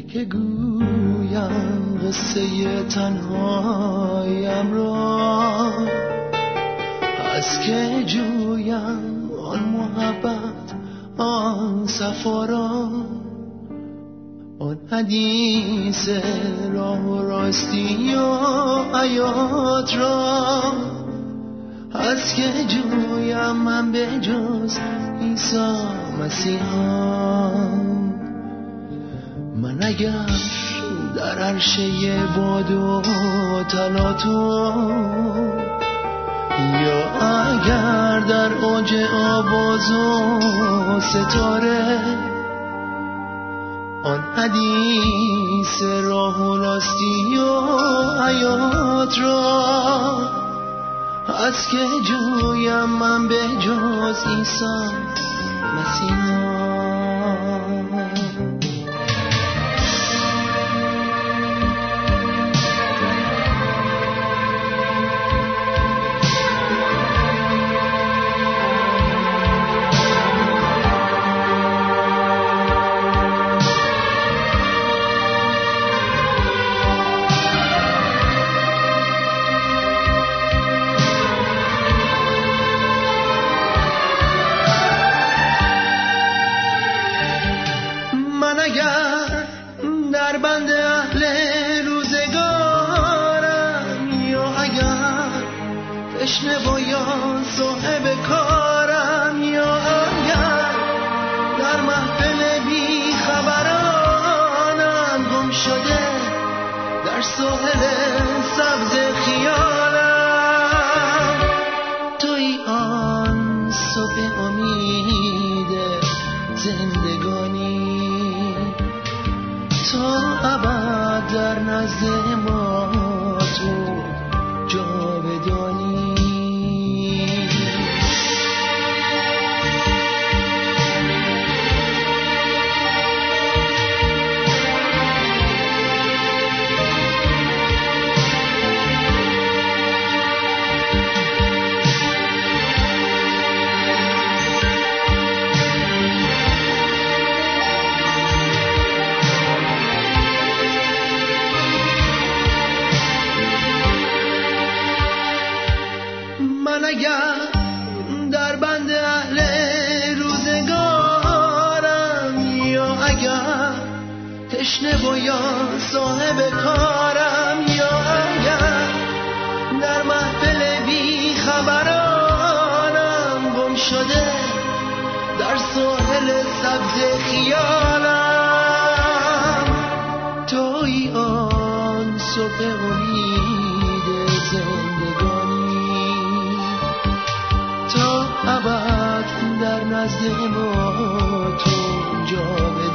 که گویم قصه تنهایم را. از که جویم آن محبت آن سفارا آن حدیث راه و راستی و حیات را. از که جویم من به جز عیسی مسیحا. اگر در عرشه باد و تلاتو یا اگر در اوج آواز و ستاره آن حدیث راه و راستی و حیات را از که جویم من به جز عیسی مسیحا در تشنه و یا صاحب کارم یا اگر در محفل بی خبرانم گم شده در ساحل سبز خیالم. توی آن صبح امید زندگانی. تا ابد در نزد ما تو جاودانی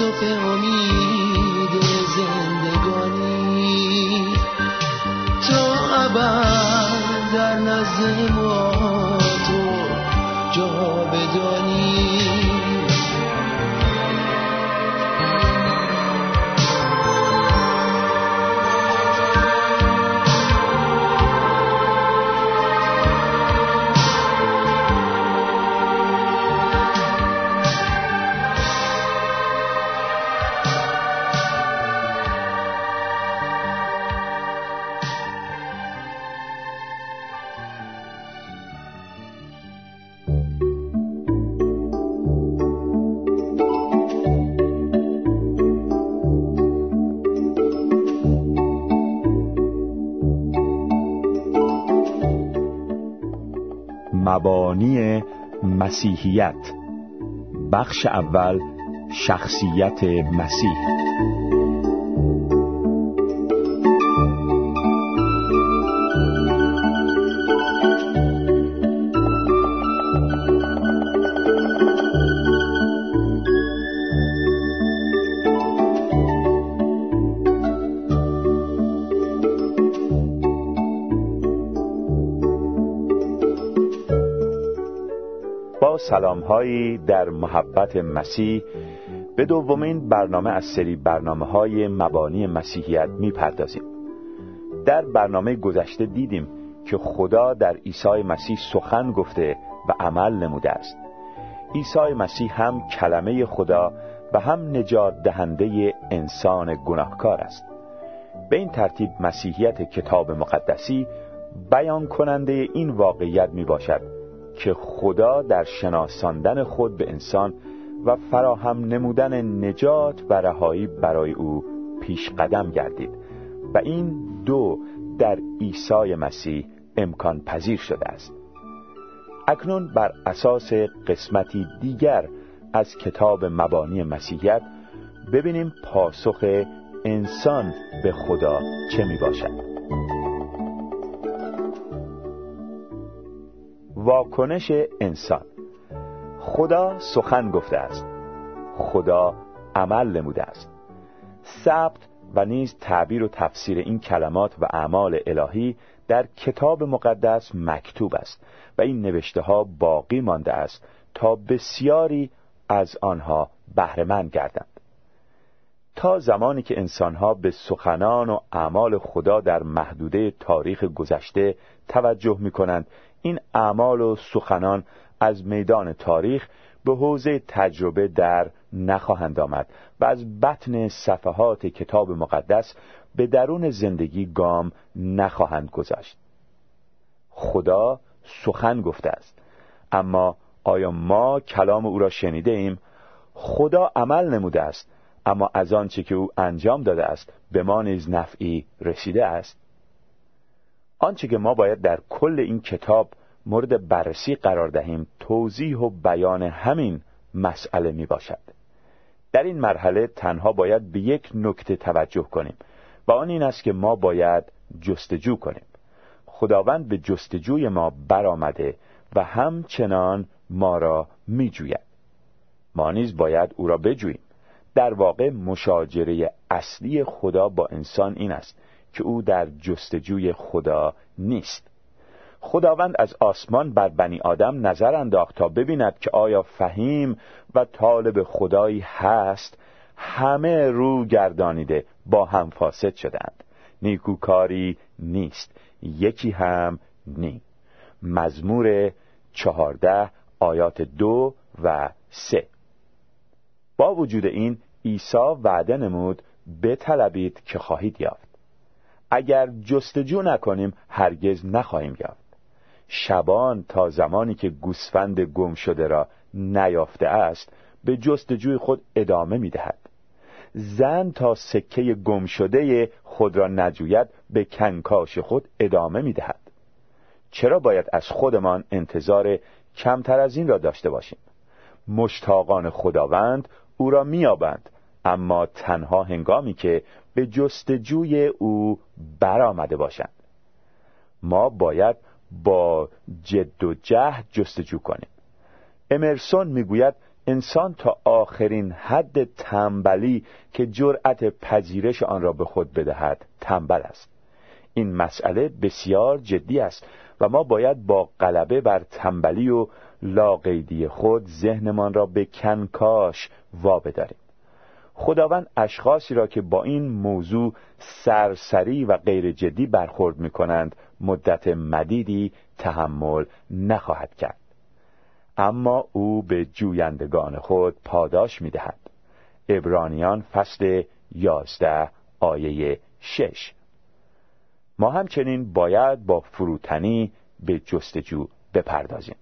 صبح امید زندگانی. تا ابد در نزد ما تو جاودانی مبانی مسیحیت. بخش اول شخصیت مسیح. سلامهایی در محبت مسیح. به دومین برنامه از سری برنامه های مبانی مسیحیت می‌پردازیم. در برنامه گذشته دیدیم که خدا در عیسی مسیح سخن گفته و عمل نموده است. عیسی مسیح هم کلمه خدا و هم نجات دهنده انسان گناهکار است. به این ترتیب مسیحیت کتاب مقدسی بیان کننده این واقعیت می باشد که خدا در شناساندن خود به انسان و فراهم نمودن نجات و رهایی برای او پیش قدم گردید و این دو در عیسی مسیح امکان پذیر شده است. اکنون بر اساس قسمتی دیگر از کتاب مبانی مسیحیت ببینیم پاسخ انسان به خدا چه می باشد واکنش انسان. خدا سخن گفته است. خدا عمل نموده است. ثبت و نیز تعبیر و تفسیر این کلمات و اعمال الهی در کتاب مقدس مکتوب است و این نوشته ها باقی مانده است تا بسیاری از آنها بهرهمند گردند. تا زمانی که انسانها به سخنان و اعمال خدا در محدوده تاریخ گذشته توجه می کنند این اعمال و سخنان از میدان تاریخ به حوزه تجربه در نخواهند آمد و از بطن صفحات کتاب مقدس به درون زندگی گام نخواهند گذاشت خدا سخن گفته است. اما آیا ما کلام او را شنیده ایم؟ خدا عمل نموده است اما از آنچه که او انجام داده است به ما نیز نفعی رسیده است. آنچه که ما باید در کل این کتاب مورد بررسی قرار دهیم توضیح و بیان همین مسئله می باشد در این مرحله تنها باید به یک نکته توجه کنیم و آن این است که ما باید جستجو کنیم. خداوند به جستجوی ما برآمده و همچنان ما را می جوید. ما نیز باید او را بجوییم. در واقع مشاجره اصلی خدا با انسان این است که او در جستجوی خدا نیست. خداوند از آسمان بر بنی آدم نظر انداخت تا ببیند که آیا فهیم و طالب خدایی هست. همه رو گردانیده با هم فاسد شدند. نیکوکاری نیست یکی هم نی. مزمور چهارده آیات دو و سه. با وجود این عیسی وعده نمود بطلبید که خواهید یافت. اگر جستجو نکنیم هرگز نخواهیم یافت شبان تا زمانی که گوسفند گم شده را نیافته است به جستجوی خود ادامه می دهد. زن تا سکه گم شده خود را نجوید به کنکاش خود ادامه می دهد. چرا باید از خودمان انتظار کمتر از این را داشته باشیم مشتاقان خداوند او را میابند اما تنها هنگامی که به جستجوی او برآمده باشند. ما باید با جد و جهد جستجو کنیم. امرسون می‌گوید انسان تا آخرین حد تنبلی که جرأت پذیرش آن را به خود بدهد تنبل است. این مسئله بسیار جدی است و ما باید با غلبه بر تنبلی و لاقیدی خود ذهنمان را به کنکاش وابداریم خداوند اشخاصی را که با این موضوع سرسری و غیر جدی برخورد می کنند مدت مدیدی تحمل نخواهد کرد. اما او به جویندگان خود پاداش می دهد ابرانیان فصل یازده آیه شش. ما همچنین باید با فروتنی به جستجو بپردازیم.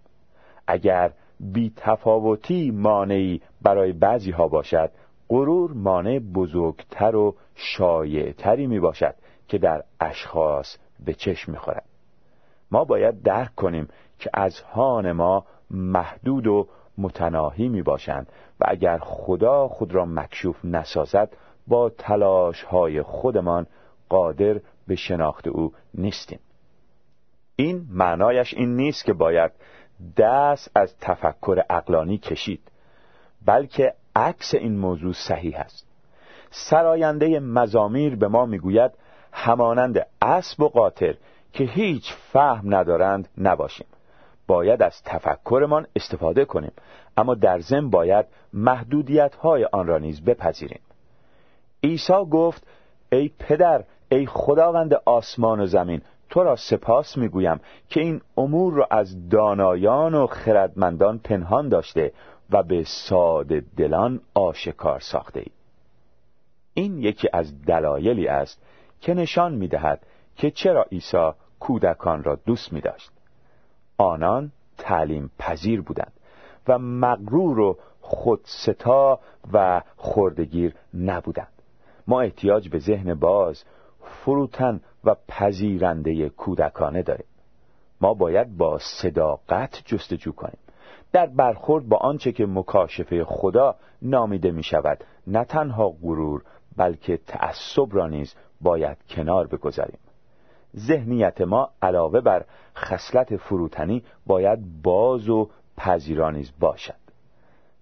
اگر بی تفاوتی مانعی برای بعضی ها باشد غرور مانع بزرگتر و شایعتری می باشد که در اشخاص به چشم می خورد. ما باید درک کنیم که از هان ما محدود و متناهی می باشند و اگر خدا خود را مکشوف نسازد با تلاش های خودمان قادر به شناخت او نیستیم این معنایش این نیست که باید دست از تفکر اقلانی کشید بلکه عکس این موضوع صحیح است. سراینده مزامیر به ما می‌گوید همانند اسب و قاطر که هیچ فهم ندارند نباشیم. باید از تفکرمان استفاده کنیم اما در ضمن باید محدودیت های آن را نیز بپذیریم. عیسی گفت ای پدر ای خداوند آسمان و زمین تو را سپاس می‌گویم که این امور را از دانایان و خردمندان پنهان داشته و به ساده دلان آشکار ساخته ای. این یکی از دلایلی است که نشان می دهد که چرا عیسی کودکان را دوست می داشت. آنان تعلیم پذیر بودند و مغرور و خودستا و خردگیر نبودند ما احتیاج به ذهن باز فروتن و پذیرنده کودکانه داریم ما باید با صداقت جستجو کنیم در برخورد با آنچه که مکاشفه خدا نامیده می شود نه تنها غرور بلکه تعصب را نیز باید کنار بگذاریم. ذهنیت ما علاوه بر خصلت فروتنی باید باز و پذیرانیز باشد.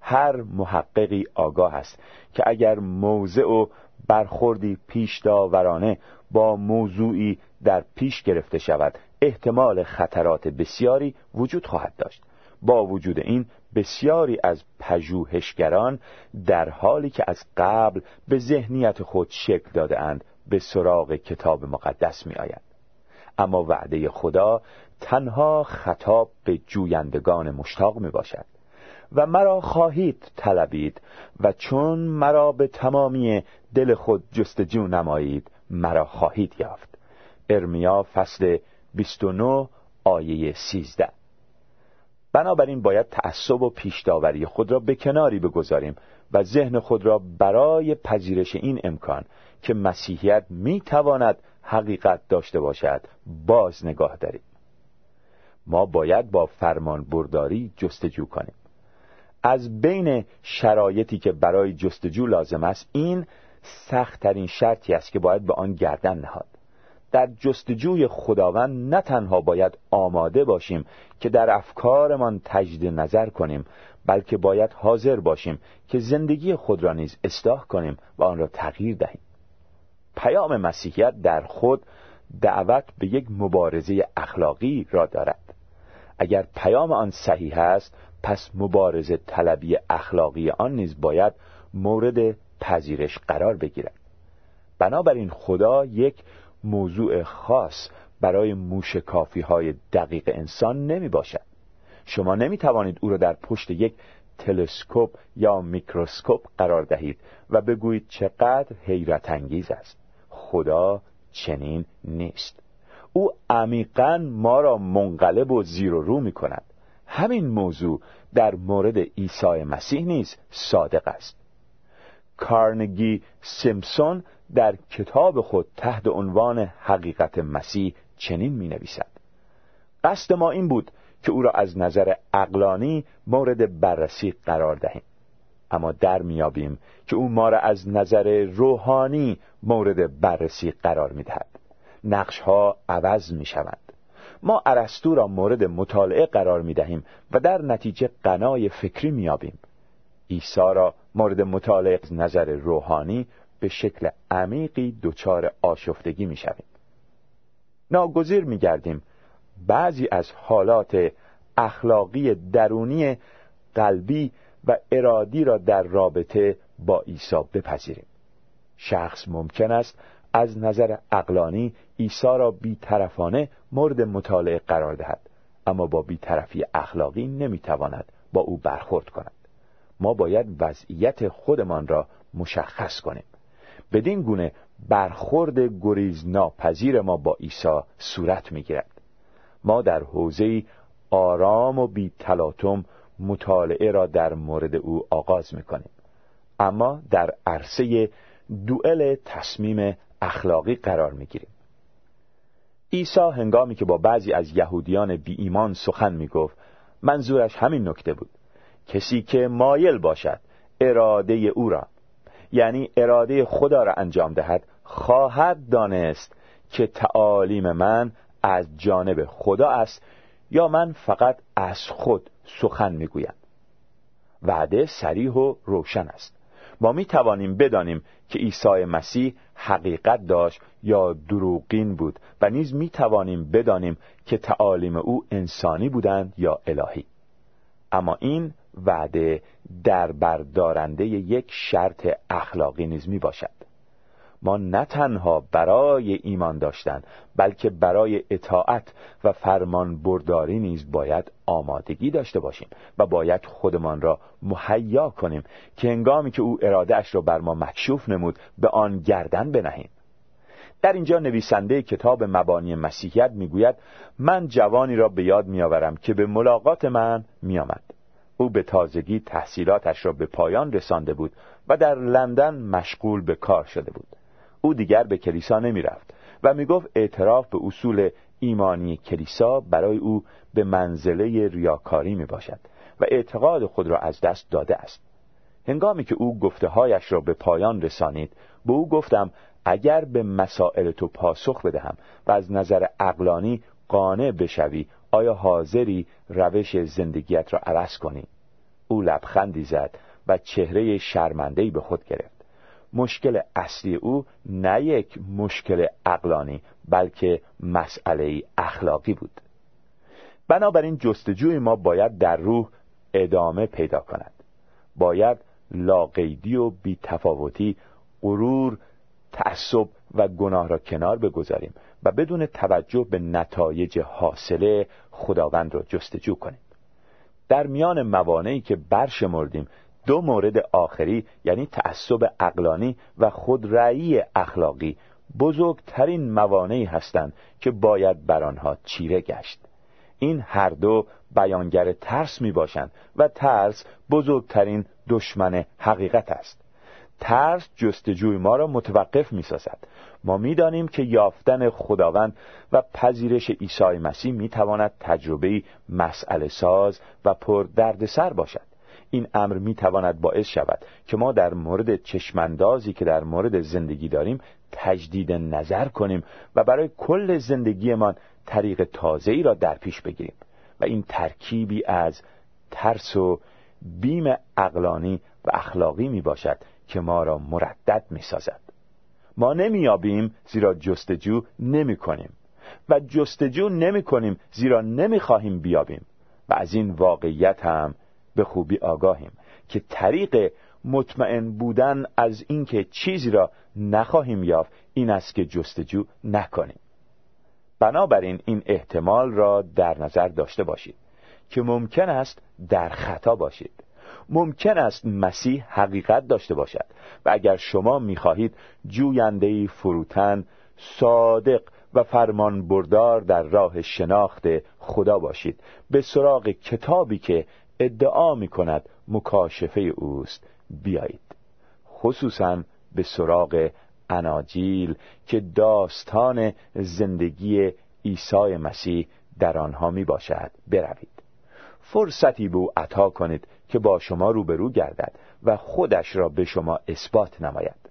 هر محققی آگاه است که اگر موضع و برخوردی پیش داورانه با موضوعی در پیش گرفته شود احتمال خطرات بسیاری وجود خواهد داشت. با وجود این بسیاری از پژوهشگران در حالی که از قبل به ذهنیت خود شکل داده اند به سراغ کتاب مقدس می آیند. اما وعده خدا تنها خطاب به جویندگان مشتاق می باشد و مرا خواهید طلبید و چون مرا به تمامی دل خود جستجو نمایید مرا خواهید یافت ارمیا فصل 29 آیه 13 بنابراین باید تعصب و پیشداوری خود را به کناری بگذاریم و ذهن خود را برای پذیرش این امکان که مسیحیت می تواند حقیقت داشته باشد باز نگاه داریم. ما باید با فرمان برداری جستجو کنیم. از بین شرایطی که برای جستجو لازم است این سختترین شرطی است که باید به آن گردن نهاد. در جستجوی خداوند نه تنها باید آماده باشیم که در افکارمان تجدید نظر کنیم بلکه باید حاضر باشیم که زندگی خود را نیز اصلاح کنیم و آن را تغییر دهیم. پیام مسیحیت در خود دعوت به یک مبارزه اخلاقی را دارد. اگر پیام آن صحیح است پس مبارزه طلبی اخلاقی آن نیز باید مورد پذیرش قرار بگیرد. بنابراین خدا یک موضوع خاص برای موشکافی های دقیق انسان نمی باشد شما نمی توانید او را در پشت یک تلسکوپ یا میکروسکوپ قرار دهید و بگویید چقدر حیرت انگیز است. خدا چنین نیست. او عمیقا ما را منقلب و زیر و رو می کند همین موضوع در مورد عیسی مسیح نیز صادق است. کارنگی سیمسون در کتاب خود تحت عنوان حقیقت مسیح چنین می نویسد قصد ما این بود که او را از نظر اقلانی مورد بررسی قرار دهیم. اما در میابیم که او ما را از نظر روحانی مورد بررسی قرار می‌دهد. نقش ها عوض می شوند ما ارسطو را مورد مطالعه قرار می دهیم و در نتیجه قنای فکری می یابیم عیسی را مورد مطالعه نظر روحانی به شکل عمیقی دچار آشفتگی می شویم ناگزیر می گردیم بعضی از حالات اخلاقی درونی قلبی و ارادی را در رابطه با عیسی بپذیریم. شخص ممکن است از نظر اقلانی عیسی را بیطرفانه مورد مطالعه قرار دهد اما با بیطرفی اخلاقی نمی‌تواند با او برخورد کند. ما باید وضعیت خودمان را مشخص کنیم. بدین گونه برخورد گریز ناپذیر ما با عیسی صورت می‌گیرد. ما در حوزه آرام و بی تلاطم مطالعه را در مورد او آغاز می‌کنیم. اما در عرصه دوئل تصمیم اخلاقی قرار می‌گیریم. عیسی هنگامی که با بعضی از یهودیان بی ایمان سخن می‌گفت منظورش همین نکته بود. کسی که مایل باشد اراده او را یعنی اراده خدا را انجام دهد خواهد دانست که تعالیم من از جانب خدا است یا من فقط از خود سخن می‌گویم. وعده سریح و روشن است. ما می توانیم بدانیم که عیسی مسیح حقیقت داشت یا دروغین بود و نیز می توانیم بدانیم که تعالیم او انسانی بودند یا الهی. اما این وعده در بردارنده یک شرط اخلاقی نیز می باشد ما نه تنها برای ایمان داشتن بلکه برای اطاعت و فرمان برداری نیز باید آمادگی داشته باشیم و باید خودمان را مهیا کنیم که هنگامی که او ارادهش را بر ما مکشوف نمود به آن گردن بنهیم. در اینجا نویسنده کتاب مبانی مسیحیت می‌گوید من جوانی را به یاد میآورم که به ملاقات من میآمد. او به تازگی تحصیلاتش را به پایان رسانده بود و در لندن مشغول به کار شده بود. او دیگر به کلیسا نمی رفت و می گفت اعتراف به اصول ایمانی کلیسا برای او به منزله ریاکاری می باشد و اعتقاد خود را از دست داده است. هنگامی که او گفته هایش را به پایان رسانید به او گفتم اگر به مسائل تو پاسخ بدهم و از نظر اقلانی قانع بشوی آیا حاضری روش زندگیت را عوض کنی؟ او لبخندی زد و چهره شرمندهی به خود گرفت. مشکل اصلی او نه یک مشکل اقلانی بلکه مسئله اخلاقی بود. بنابراین جستجوی ما باید در روح ادامه پیدا کند. باید لاقیدی و بیتفاوتی غرور تعصب و گناه را کنار بگذاریم. و بدون توجه به نتایج حاصله خداوند را جستجو کنیم. در میان موانعی که برشمردیم دو مورد آخری یعنی تعصب اقلانی و خودرأیی اخلاقی بزرگترین موانعی هستند که باید بر آنها چیره گشت. این هر دو بیانگر ترس می باشند و ترس بزرگترین دشمن حقیقت است. ترس جستجوی ما را متوقف می سازد ما می دانیم که یافتن خداوند و پذیرش عیسی مسیح می تواند تجربه مسئله ساز و پر دردسر باشد. این امر می تواند باعث شود که ما در مورد چشمندازی که در مورد زندگی داریم تجدید نظر کنیم و برای کل زندگیمان طریق تازه ای را در پیش بگیریم و این ترکیبی از ترس و بیم اقلانی و اخلاقی می باشد که ما را مردد می سازد ما نمیابیم زیرا جستجو نمی کنیم و جستجو نمی کنیم زیرا نمی خواهیم بیابیم. و از این واقعیت هم به خوبی آگاهیم که طریق مطمئن بودن از اینکه چیزی را نخواهیم یافت این است که جستجو نکنیم. بنابراین این احتمال را در نظر داشته باشید که ممکن است در خطا باشید. ممکن است مسیح حقیقت داشته باشد. و اگر شما می‌خواهید جوینده فروتن صادق و فرمان بردار در راه شناخت خدا باشید. به سراغ کتابی که ادعا می کند مکاشفه اوست. بیایید. خصوصا به سراغ اناجیل که داستان زندگی عیسی مسیح در آنها می باشد بروید. فرصتی به او عطا کنید که با شما روبرو گردد و خودش را به شما اثبات نماید.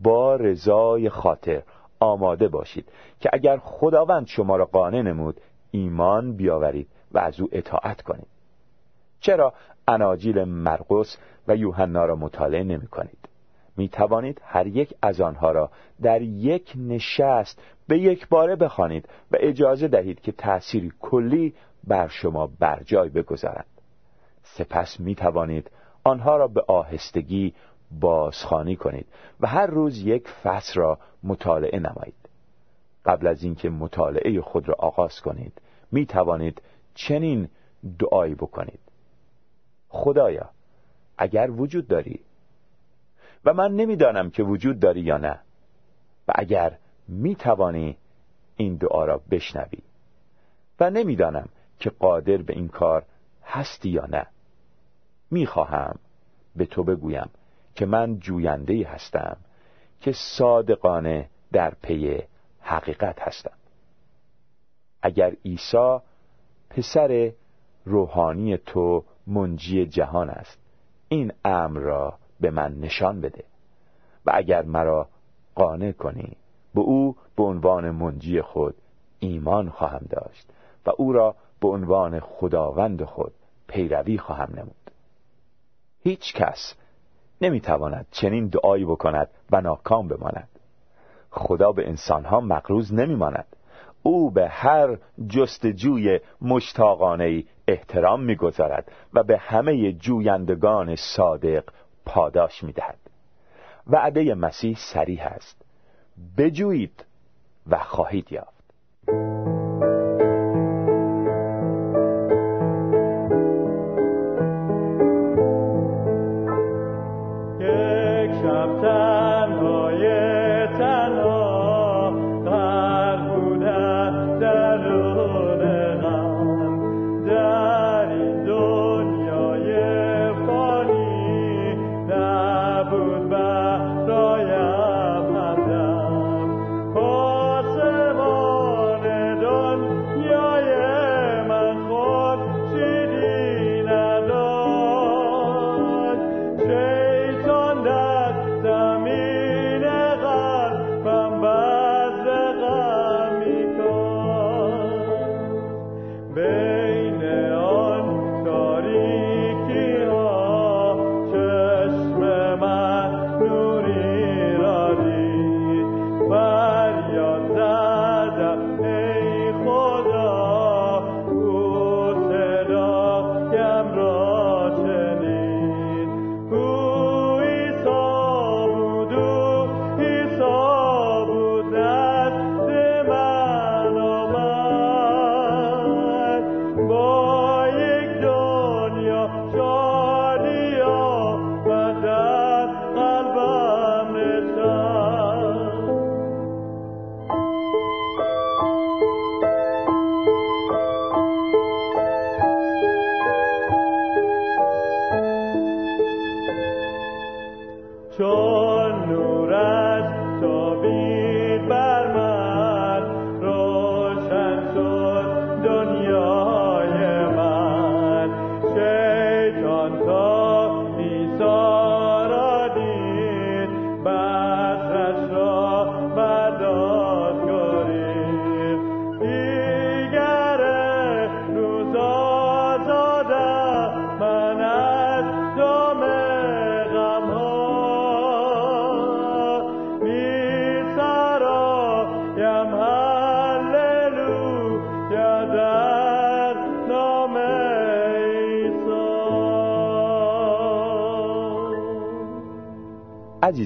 با رضای خاطر آماده باشید که اگر خداوند شما را قانع نمود ایمان بیاورید و از او اطاعت کنید. چرا اناجیل مرقس و یوحنا را مطالعه نمی کنید؟ می توانید هر یک از آنها را در یک نشست به یک باره بخوانید و اجازه دهید که تأثیری کلی بر شما بر جای بگذارند سپس می توانید آنها را به آهستگی بازخوانی کنید و هر روز یک فصل را مطالعه نمایید. قبل از اینکه مطالعه خود را آغاز کنید می توانید چنین دعایی بکنید. خدایا اگر وجود داری و من نمی‌دانم که وجود داری یا نه و اگر می توانی این دعا را بشنوی و نمی‌دانم که قادر به این کار هستی یا نه. می‌خواهم به تو بگویم که من جوینده هستم که صادقانه در پی حقیقت هستم. اگر عیسی پسر روحانی تو منجی جهان است این امر را به من نشان بده و اگر مرا قانع کنی به او به عنوان منجی خود ایمان خواهم داشت و او را به عنوان خداوند خود پیروی خواهم نمود. هیچ کس نمی‌تواند چنین دعایی بکند و ناکام بماند. خدا به انسانها مقروض نمیماند. او به هر جستجوی مشتاقانه احترام می‌گذارد و به همه جویندگان صادق پاداش می‌دهد. وعده مسیح سریح است. بجویید و خواهید یافت.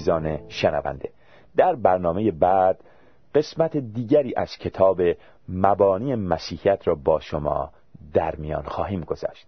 عزیزان شنونده. در برنامه بعد قسمت دیگری از کتاب مبانی مسیحیت را با شما در میان خواهیم گذاشت.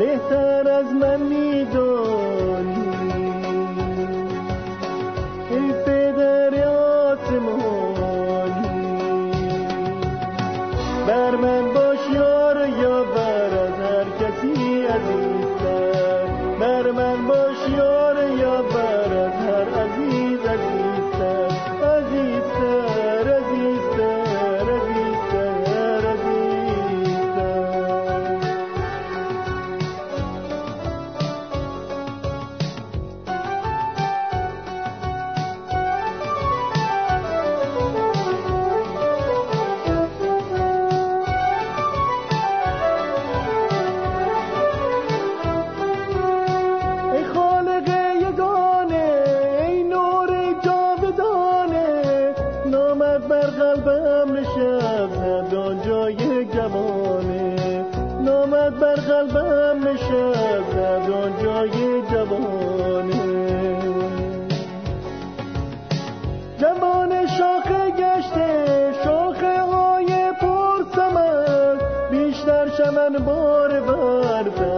بهتر از من میدانی. قلبم نشست اون جای جوانه جوان شاخه گشته شاخه های پر بیشتر شمن بار طرف